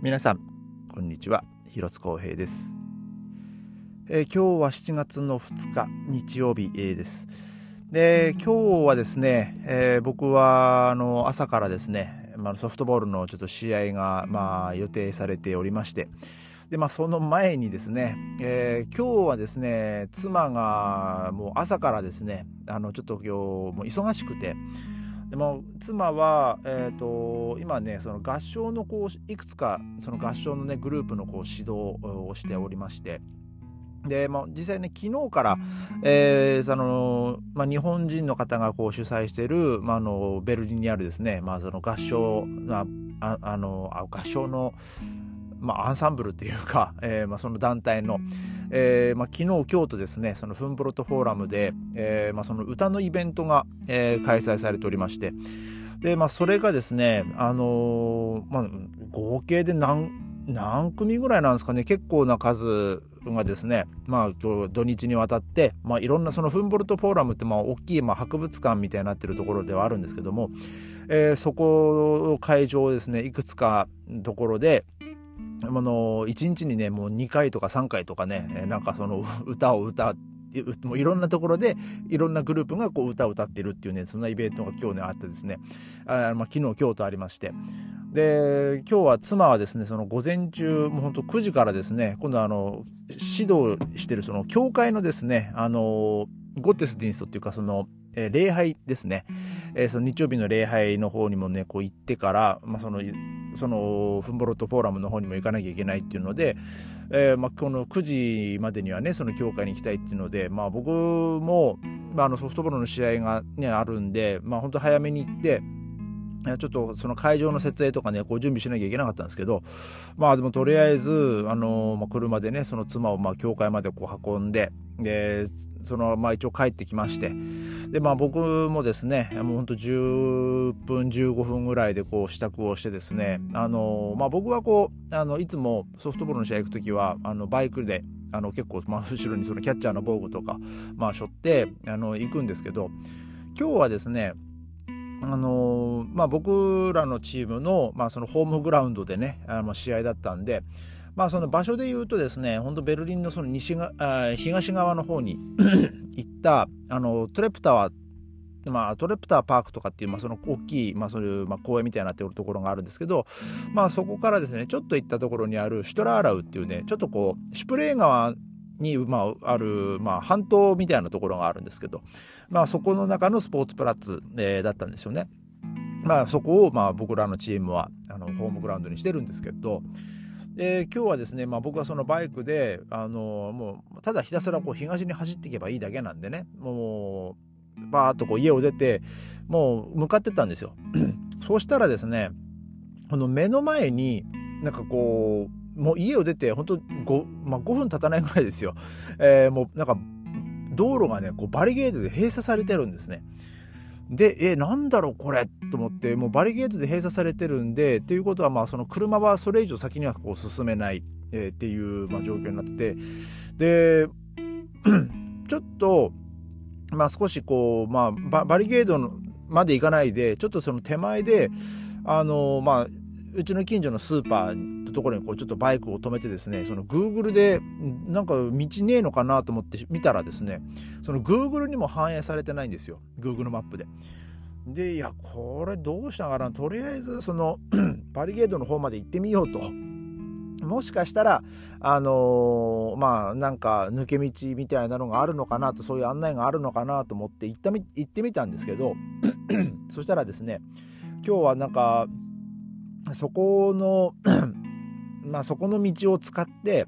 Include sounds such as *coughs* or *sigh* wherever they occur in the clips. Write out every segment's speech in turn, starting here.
皆さんこんにちは。広津光平です、えー、今日は7月の2日日曜日、です。で今日はですね、えー、僕はあの朝からですね、まあ、ソフトボールのちょっと試合が、まあ、予定されておりましてでまあその前にですね、えー、今日はですね妻がもう朝からですねあのちょっと今日もう忙しくてでも妻は、えーと、今ねその合唱のこういくつかその合唱のねグループのこう指導をしておりまして。で、まあ、実際ね昨日から、えーそのまあ、日本人の方がこう主催している、まあ、あのベルリンにあるですね、まあ、その合唱ああの合唱のまあ、アンサンブルっていうか、*laughs* えーまあ、その団体の、えーまあ、昨日今日とですねそのフンブロットフォーラムで、えーまあ、その歌のイベントが、えー、開催されておりましてで、まあ、それがですね、あのーまあ、合計で何何組ぐらいなんですかね結構な数がですね、まあ、今日土日にわたって、まあ、いろんなそのフンボルトフォーラムってまあ大きいまあ博物館みたいになってるところではあるんですけども、えー、そこ会場ですねいくつかところで、あの1日にねもう2回とか3回とかねなんかその *laughs* 歌を歌もういろんなところでいろんなグループがこう歌を歌ってるっていうねそんなイベントが今日ねあってですね。あ、まあ、昨日今日とありまして。で今日は妻はですねその午前中もうほんと9時からですね今度あの指導してるその教会のですねあのゴッテスディンストっていうかそのえー、礼拝ですね、えー、その日曜日の礼拝の方にもねこう行ってから、まあ、そのそのフンボロットフォーラムの方にも行かなきゃいけないっていうので、えーまあ、この9時までにはねその教会に行きたいっていうので、まあ、僕も、まあ、あのソフトボールの試合が、ね、あるんで、まあ、本当早めに行ってちょっとその会場の設営とかね、こう準備しなきゃいけなかったんですけど、まあでもとりあえず、あの、まあ、車でね、その妻をまあ教会までこう運んで、で、そのまあ一応帰ってきまして、で、まあ僕もですね、もうほんと10分、15分ぐらいでこう支度をしてですね、あの、まあ僕はこう、あの、いつもソフトボールの試合行くときは、あの、バイクで、あの、結構、まあ後ろにそのキャッチャーの防具とか、まあ背負って、あの、行くんですけど、今日はですね、あのまあ、僕らのチームの,、まあそのホームグラウンドでねあの試合だったんで、まあ、その場所で言うとですね本当ベルリンのその西があ東側の方に *coughs* 行ったあのトレプタワーまあ、トレプターパークとかっていう、まあ、その大きい、まあ、そういう、まあ、公園みたいになってるところがあるんですけど、まあ、そこからですね、ちょっと行ったところにあるシュトラーラウっていうね、ちょっとこう、シュプレー川に、まあ、ある、まあ、半島みたいなところがあるんですけど、まあ、そこの中のスポーツプラッツ、えー、だったんですよね。まあ、そこを、まあ、僕らのチームはあのホームグラウンドにしてるんですけど、で今日はですね、まあ、僕はそのバイクであのもうただひたすらこう東に走っていけばいいだけなんでねもうバーッとこう家を出てもう向かってったんですよ。*clears throat* そうしたらですねこの目の前になんかこうもう家を出て本当 5,、まあ、5分経たないぐらいですよ、*laughs* えー、もうなんか道路がねこうバリゲートで閉鎖されてるんですね。で、え、なんだろうこれと思って、もうバリゲートで閉鎖されてるんで、ということは、まあ、その車はそれ以上先にはこう進めない、えー、っていう、まあ、状況になってて、で、*clears throat* ちょっと、まあ、少しこう、まあバ、バリゲートまで行かないで、ちょっとその手前で、あの、まあ、うちの近所のスーパーのところにこうちょっとバイクを止めてですねその Google でなんか道ねえのかなと思って見たらですねその Google にも反映されてないんですよ Google マップで。でいやこれどうしたかなとりあえずその *clears throat* バリゲートの方まで行ってみようと。もしかしたら、あのー、まあ、なんか抜け道みたいなのがあるのかなと、そういう案内があるのかなと思って行った行ってみたんですけど、*clears throat* そしたらですね、今日はなんか、そこの *clears throat* まあそこの道を使って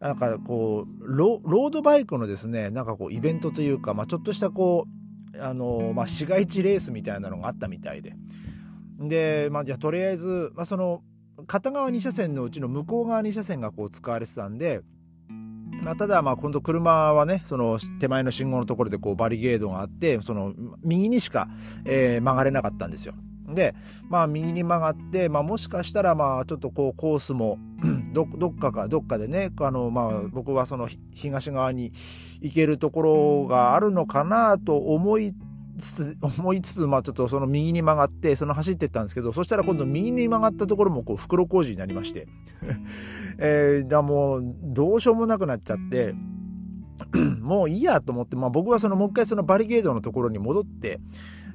なんかこうロードバイクのですねなんかこうイベントというか、まあ、ちょっとしたこうあの、まあ、市街地レースみたいなのがあったみたいでで、まあ、じゃあとりあえず、まあ、その片側2車線のうちの向こう側2車線がこう使われてたんで、まあ、ただまあ今度車はねその手前の信号のところでこうバリゲードがあってその右にしか、えー、曲がれなかったんですよ。で、まあ、右に曲がって、まあ、もしかしたら、まあ、ちょっとこう、コースも *clears throat* ど、どっかか、どっかでね、あの、まあ、僕はその東側に行けるところがあるのかなと思いつつ、思いつつ、まあちょっとその右に曲がって、その走ってったんですけど、そしたら今度右に曲がったところもこう袋小路になりまして、*laughs* えー、だもうどうしようもなくなっちゃって、*clears throat* もういいやと思って、まあ僕はそのもう一回そのバリケードのところに戻って、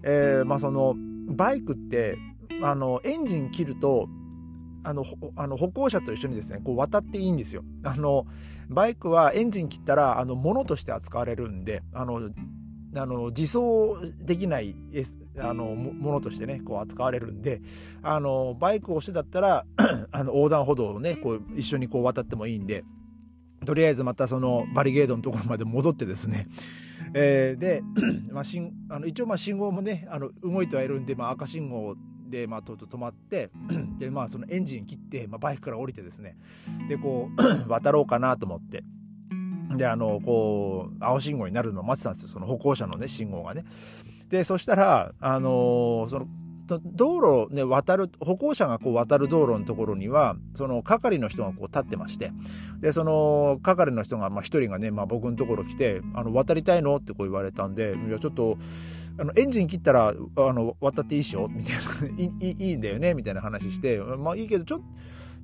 えー、まあそのバイクって、あの、エンジン切ると、あの、あの歩行者と一緒にですね、こう渡っていいんですよ。あの、バイクはエンジン切ったら、あの、物として扱われるんで、あの、あの自走できないあのものとしてねこう扱われるんであのバイクをしてだったら *clears throat* あの横断歩道をねこう一緒にこう渡ってもいいんでとりあえずまたそのバリゲードのところまで戻ってですね、えー、で、*clears throat* まあ、あの一応まあ信号もねあの動いてはいるんで、まあ、赤信号で、まあ、とうとう止まって *clears throat* で、まあ、そのエンジン切って、まあ、バイクから降りてですねでこう *clears throat* 渡ろうかなと思って。で、あの、こう、青信号になるのを待ってたんですよ。その歩行者のね、信号がね。で、そしたら、あのその、道路ね、渡る、歩行者がこう渡る道路のところには、その係の人がこう立ってまして、で、その係の人が、一人がね、まあ僕のところ来て、あの、渡りたいの？ってこう言われたんで、いや、ちょっと、あの、エンジン切ったら、あの、渡っていいっしょ？みたいな、いい、いいんだよね？みたいな話して、まあいいけど、ちょ、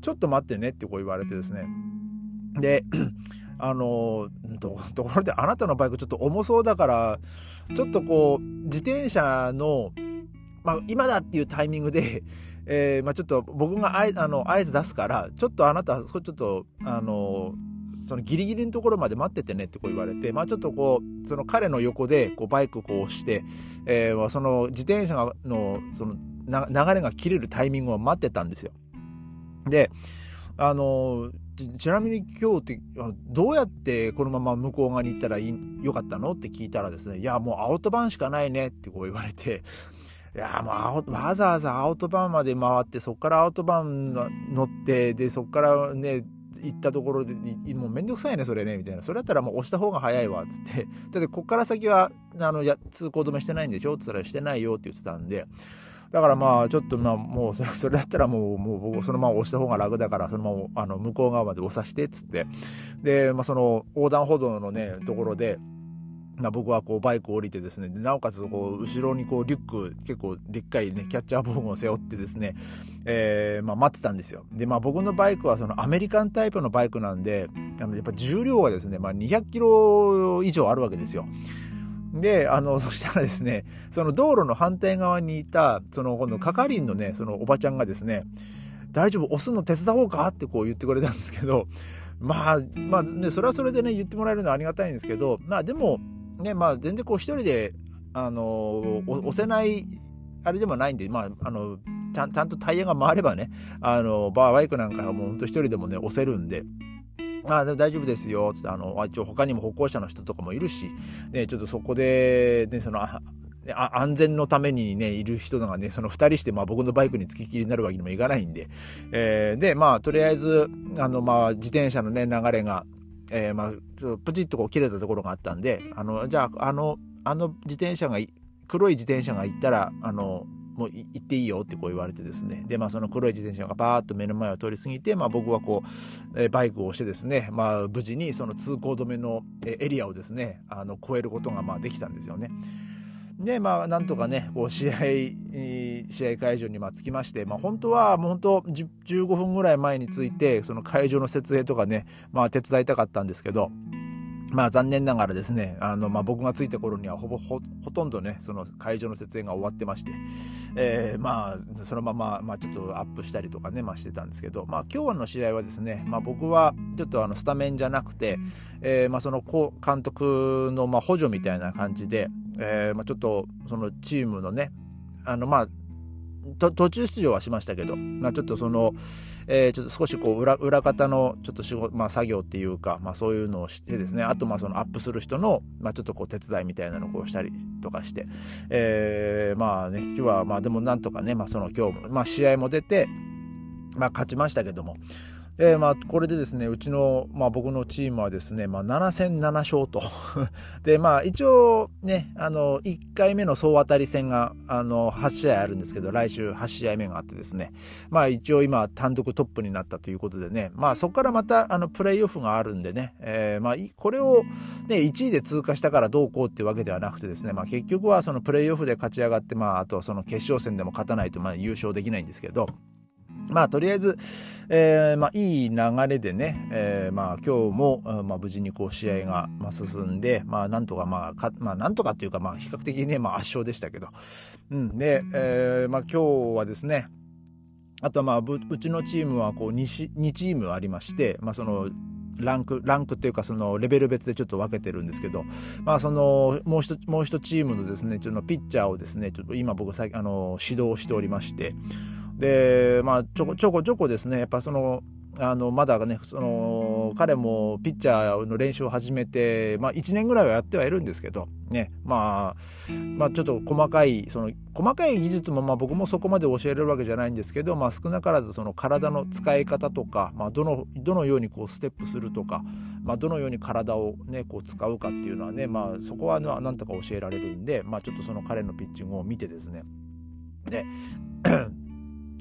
ちょっと待ってねってこう言われてですね。で、あのとところであなたのバイクちょっと重そうだからちょっとこう自転車の、まあ、今だっていうタイミングで、*laughs* えーまあ、ちょっと僕があいあの合図出すからちょっとあなたちょっとあのそのギリギリのところまで待っててねってこう言われて、まあ、ちょっとこうその彼の横でこうバイクこう押して、えー、その自転車のその流れが切れるタイミングを待ってたんですよ。であのちなみに今日ってどうやってこのまま向こう側に行ったらよかったの？って聞いたらですねいやもうアウトバーンしかないねってこう言われていやもうわざわざアウトバンまで回ってそこからアウトバン乗ってでそこからね行ったところでもうめんどくさいねそれねみたいな。それだったらもう押した方が早いわっつって。だってこっから先はあのや通行止めしてないんでしょ？って言ったらしてないよって言ってたんで。だからまあちょっとまあもうそれそれだったらもうもうそのまま押した方が楽だからそのままあの向こう側まで押さしてっつって。で、まあ、その横断歩道のねところでまあ、僕はこうバイクを降りてですねでなおかつこう後ろにこうリュック結構でっかいねキャッチャーボーグを背負ってですね、えーまあ、待ってたんですよ。でまあ僕のバイクはそのアメリカンタイプのバイクなんでやっぱ重量がですね、まあ、200キロ以上あるわけですよ。で、あの、*laughs* そしたらですね、その道路の反対側にいた、その、今度、係員のね、そのおばちゃんがですね、大丈夫、押すの手伝おうかってこう言ってくれたんですけど、まあ、まあね、それはそれでね、言ってもらえるのはありがたいんですけど、まあでも、ね、まあ全然こう一人で、あの、押せない、あれでもないんで、まあ、あの、ちゃんちゃんとタイヤが回ればね、あの、バイクなんかはもうほんと一人でもね、押せるんで、ああ、大丈夫ですよ。つって、あの、一応他にも歩行者の人とかもいるし、ね、ちょっとそこで、ね、その、あ安全のためにね、いる人がね、その二人して、まあ僕のバイクに付きっきりになるわけにもいかないんで、えー、で、まあとりあえず、あの、まあ自転車のね、流れが、えー、まあ、ちょっとプチッとこう切れたところがあったんで、あの、じゃあ、あの、あの自転車が、黒い自転車が行ったら、あの、もう行っていいよってこう言われてですね。で、まあその黒い自転車がバーッと目の前を通り過ぎて、まあ僕はこう、えバイクをしてですね、まあ無事にその通行止めのエリアをですね、あの、越えることがまあできたんですよね。で、まあなんとかね、こう試合、試合会場にま着きまして、まあ本当はもう本当15分ぐらい前に着いて、その会場の設営とかね、まあ手伝いたかったんですけど、まあ残念ながらですね、あの、まあ僕が着いた頃にはほぼほ、ほとんどね、その会場の設営が終わってまして、えー、まあそのまま、まあちょっとアップしたりとかね、まあしてたんですけど、まあ今日の試合はですね、まあ僕はちょっとあのスタメンじゃなくて、えー、まあその監督のまあ補助みたいな感じで、えー、まあちょっとそのチームのね、あのまあ途中出場はしましたけど、まあ、ちょっとその、えー、ちょっと少しこう裏裏方のちょっと仕事、まあ、作業っていうか、まあ、そういうのをしてですねあとまあそのアップする人の、まあ、ちょっとこう手伝いみたいなのをこうしたりとかして、えー、まあね今日はまあでもなんとかね、まあ、その今日も、まあ、試合も出て、まあ、勝ちましたけどもで、まあ、これでですね、うちの、まあ、僕のチームはですね、まあ、7戦7勝と。*laughs* で、まあ、一応ね、あの、1回目の総当たり戦が、あの、8試合あるんですけど、来週8試合目があってですね、まあ、一応今、単独トップになったということでね、まあ、そこからまた、あの、プレイオフがあるんでね、えー、まあ、これを、ね、1位で通過したからどうこうっていうわけではなくてですね、まあ、結局はそのプレイオフで勝ち上がって、まあ、あとはその決勝戦でも勝たないと、まあ、優勝できないんですけど、まあ、とりあえず、えー、まあ、いい流れでね、えー、まあ、今日も、まあ、無事にこう、試合が、まあ、進んで、まあ、なんとか、まあ、か、まあ、なんとかっていうか、まあ、比較的ね、まあ、圧勝でしたけど。うん。で、えー、まあ、今日はですね、あとはまあ、うちのチームは、こう2、2チームありまして、まあ、その、ランク、ランクっていうかそのレベル別でちょっと分けてるんですけど、まあその、もう一、もう一チームのですね、ちょっとピッチャーをですね、ちょっと今僕さあの、指導しておりまして、で、まあ、ちょこちょこちょこですね、やっぱその、あの、まだね、その、彼もピッチャーの練習を始めて、まあ、1年ぐらいはやってはいるんですけど、ね、まあ、まあ、ちょっと細かい、その、細かい技術も、まあ、僕もそこまで教えれるわけじゃないんですけど、まあ、少なからず、その体の使い方とか、まあ、どの、どのようにこう、ステップするとか、まあ、どのように体をね、こう、使うかっていうのはね、まあ、そこは、なんとか教えられるんで、まあ、ちょっとその彼のピッチングを見てですね、で、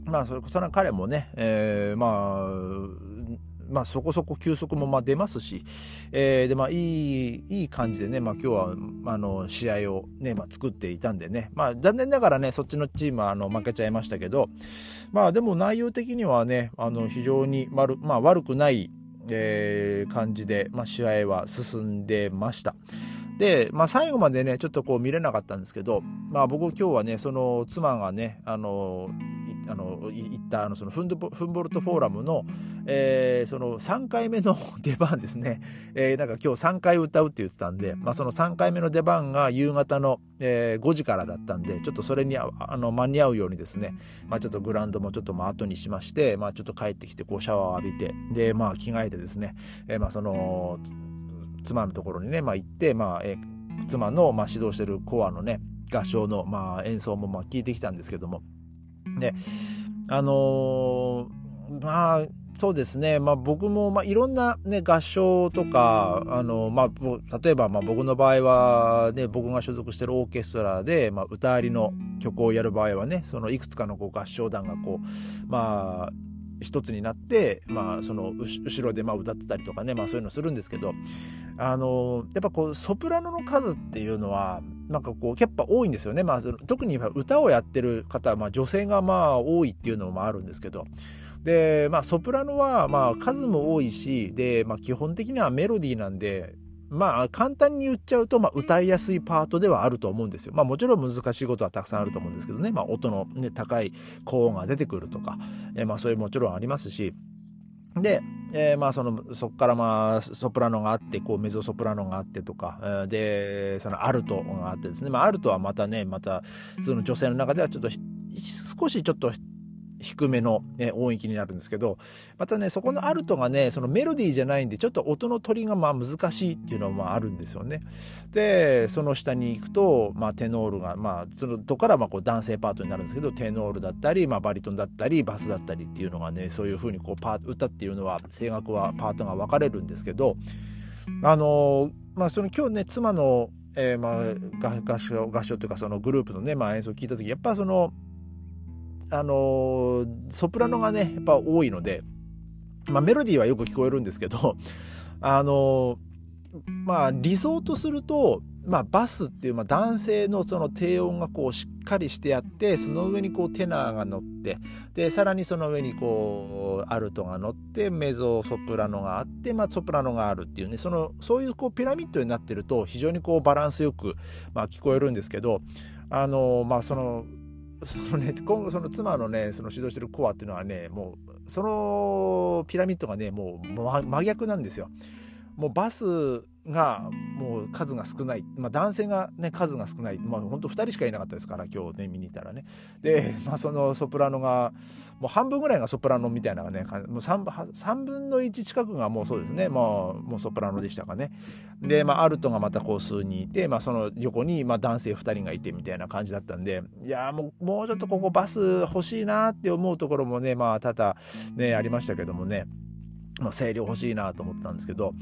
まあ、それこそれは彼もね、えー、まあ、まあ、そこそこ休息もまあ出ますし、えー、で、まあ、いい、いい感じでね、まあ、今日は、あの、試合をね、まあ、作っていたんでね、まあ、残念ながらね、そっちのチームは、あの、負けちゃいましたけど、まあ、でも内容的にはね、あの、非常に悪、まあ、悪くない、えー、感じで、まあ、試合は進んでました。で、まあ、最後までね、ちょっとこう見れなかったんですけど、まあ、僕今日はね、その妻がね、あの、あの行ったあのそのフンドフンボルトフォーラムの,、えー、その3回目の出番ですね、えー、なんか今日3回歌うって言ってたんで、まあ、その3回目の出番が夕方の、えー、5時からだったんでちょっとそれにあの間に合うようにですね、まあ、ちょっとグラウンドもちょっとまあ後にしまして、まあ、ちょっと帰ってきてこうシャワーを浴びてでまあ着替えてですね、えー、まあその妻のところにね、まあ、行って、まあえー、妻の、まあ、指導してるコアのね合唱の、まあ、演奏もまあ聞いてきたんですけども。で、あのー、まあ、そうですね、まあ、僕も、まあ、いろんな、ね、合唱とか、あのまあ、例えば、まあ、僕の場合は、ね、僕が所属してるオーケストラで、まあ、歌ありの曲をやる場合はねそのいくつかのこう合唱団がこう、まあ、一つになって、まあ、その後ろでまあ歌ってたりとかね、まあ、そういうのするんですけどあのやっぱこうソプラノの数っていうのはなんかこうやっぱ多いんですよね、まあ、特に歌をやってる方は、まあ、女性がまあ多いっていうのもあるんですけど。で、まあ、ソプラノはまあ数も多いしで、まあ、基本的にはメロディーなんでまあ簡単に言っちゃうと、まあ、歌いやすいパートではあると思うんですよ。まあもちろん難しいことはたくさんあると思うんですけどね、まあ音の、ね、高い高音が出てくるとか、えまあそういうもちろんありますし、で、えー、まあそのそこからまあソプラノがあってこうメゾソプラノがあってとか、えー、でそのアルトがあってですね、まあ、アルトはまたねまたその女性の中ではちょっと少しちょっと低めの、ね、音域になるんですけど、またね、そこのアルトがね、そのメロディーじゃないんで、ちょっと音の取りがまあ難しいっていうのもあるんですよね。で、その下に行くと、まあテノールが、まあそのとからまあこう男性パートになるんですけど、テノールだったり、まあバリトンだったり、バスだったりっていうのがね、そういうふうにこうパー歌っていうのは、声楽はパートが分かれるんですけど、あのまあその今日ね、妻のえー、まあ合唱合唱というかそのグループのね、まあ、演奏を聞いた時やっぱそのあのソプラノがねやっぱ多いので、まあ、メロディーはよく聞こえるんですけど *laughs* あのまあ理想とするとまあ、バスっていう、まあ、男性のその低音がこうしっかりしてあってその上にこうテナーが乗ってでさらにその上にこうアルトが乗ってメゾソプラノがあって、まあ、ソプラノがあるっていうねそのそういうこうピラミッドになってると非常にこうバランスよく、まあ、聞こえるんですけどあのまあそのそのね、*laughs* 今後その妻のね、その指導してるコアっていうのはね、もう、そのピラミッドがね、もう真逆なんですよ。もうバスがもう数が少ない、まあ、男性がね数が少ない、まあ、本当2人しかいなかったですから今日ね見に行ったらね。で、まあ、そのソプラノがもう半分ぐらいがソプラノみたいなねもう 3, 3分の1近くがもうそうですね。もうもうソプラノでしたかね。で、まあ、アルトがまたこう数人いて、まあ、その横にまあ男性2人がいてみたいな感じだったんでいやもうもうちょっとここバス欲しいなって思うところもねまあ多々ねありましたけどもね。まあ、声量欲しいなと思ってたんですけど、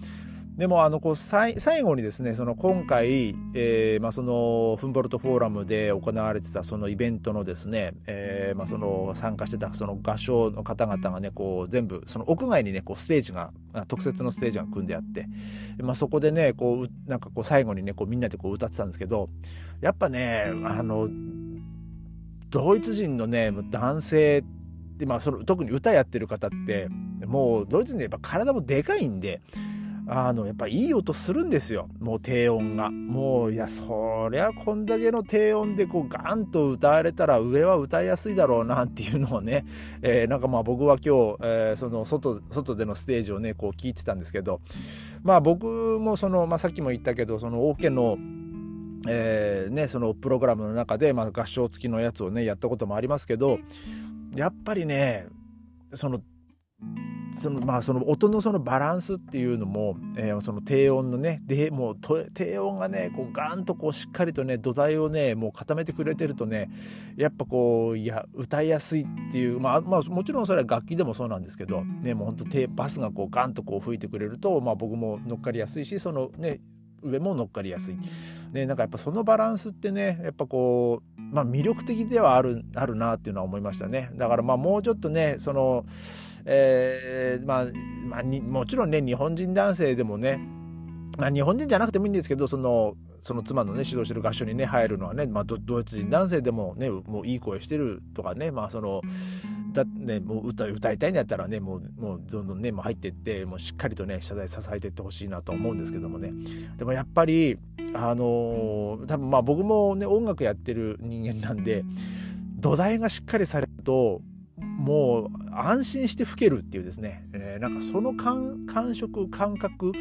でもあのこう最後にですねその今回、えーまあ、そのフンボルトフォーラムで行われてたそのイベントのですね、えーまあ、その参加してたその合唱の方々がねこう全部その屋外にねこうステージが特設のステージが組んであって、まあ、そこでねこうなんかこう最後にねこうみんなでこう歌ってたんですけどやっぱねあのドイツ人のね男性で、まあ、その特に歌やってる方ってもうドイツ人やっぱ体もでかいんで。あの、やっぱいい音するんですよ。もう低音が。もう、いや、そりゃこんだけの低音でこうガンと歌われたら上は歌いやすいだろうなっていうのをね、*laughs* えー、なんかまあ僕は今日、えー、その外、外でのステージをね、こう聞いてたんですけど、まあ僕もその、まあさっきも言ったけど、そのオーケーの、えー、ね、そのプログラムの中で、まあ合唱付きのやつをね、やったこともありますけど、やっぱりね、そのそのまあその音のそのバランスっていうのも、えー、その低音のねでもう低音がねこうガンとこうしっかりとね土台をねもう固めてくれてるとねやっぱこういや歌いやすいっていうまあ、まあ、もちろんそれは楽器でもそうなんですけどねもうほんとバスがこうガンとこう吹いてくれると、まあ、僕も乗っかりやすいしそのね上も乗っかりやすい。ね、なんかやっぱそのバランスってねやっぱこう、まあ、魅力的ではあるあるなっていうのは思いましたね。だからまあもうちょっとねそのえー、まあ、まあ、もちろんね、日本人男性でもね、まあ、日本人じゃなくてもいいんですけど、その、その妻のね、指導してる合唱にね、入るのはね、まあ、ドイツ人男性でもね、もういい声してるとかね、まあ、その、だね、もう歌歌いたいんだったらね、もう、もうどんどんね、もう入ってって、もうしっかりとね、謝罪支えていってほしいなと思うんですけどもね。でもやっぱり、あのー、多分まあ僕もね、音楽やってる人間なんで、土台がしっかりされると、もう安心して吹けるっていうですね、えー、なんかその感触感覚、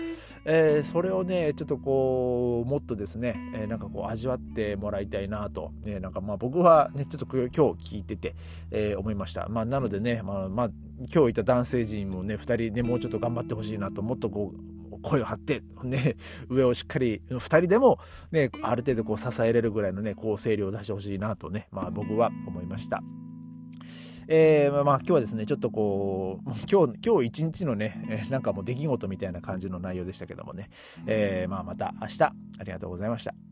えー、それをねちょっとこうもっとですね、えー、なんかこう味わってもらいたいなと、ね、なんかまあ僕はねちょっと今日聞いてて、え思いました。まあなのでねまあ、まあ、今日いた男性陣もね2人ねもうちょっと頑張ってほしいなともっとこう声を張って、ね、上をしっかり2人でも、ね、ある程度こう支えれるぐらいのね、こう声量を出してほしいなとね、まあ僕は思いました。えー、まあ今日はですね、ちょっとこう、*laughs* 今日、今日一日のね、え、なんかもう出来事みたいな感じの内容でしたけどもね、えー、まあまた明日、ありがとうございました。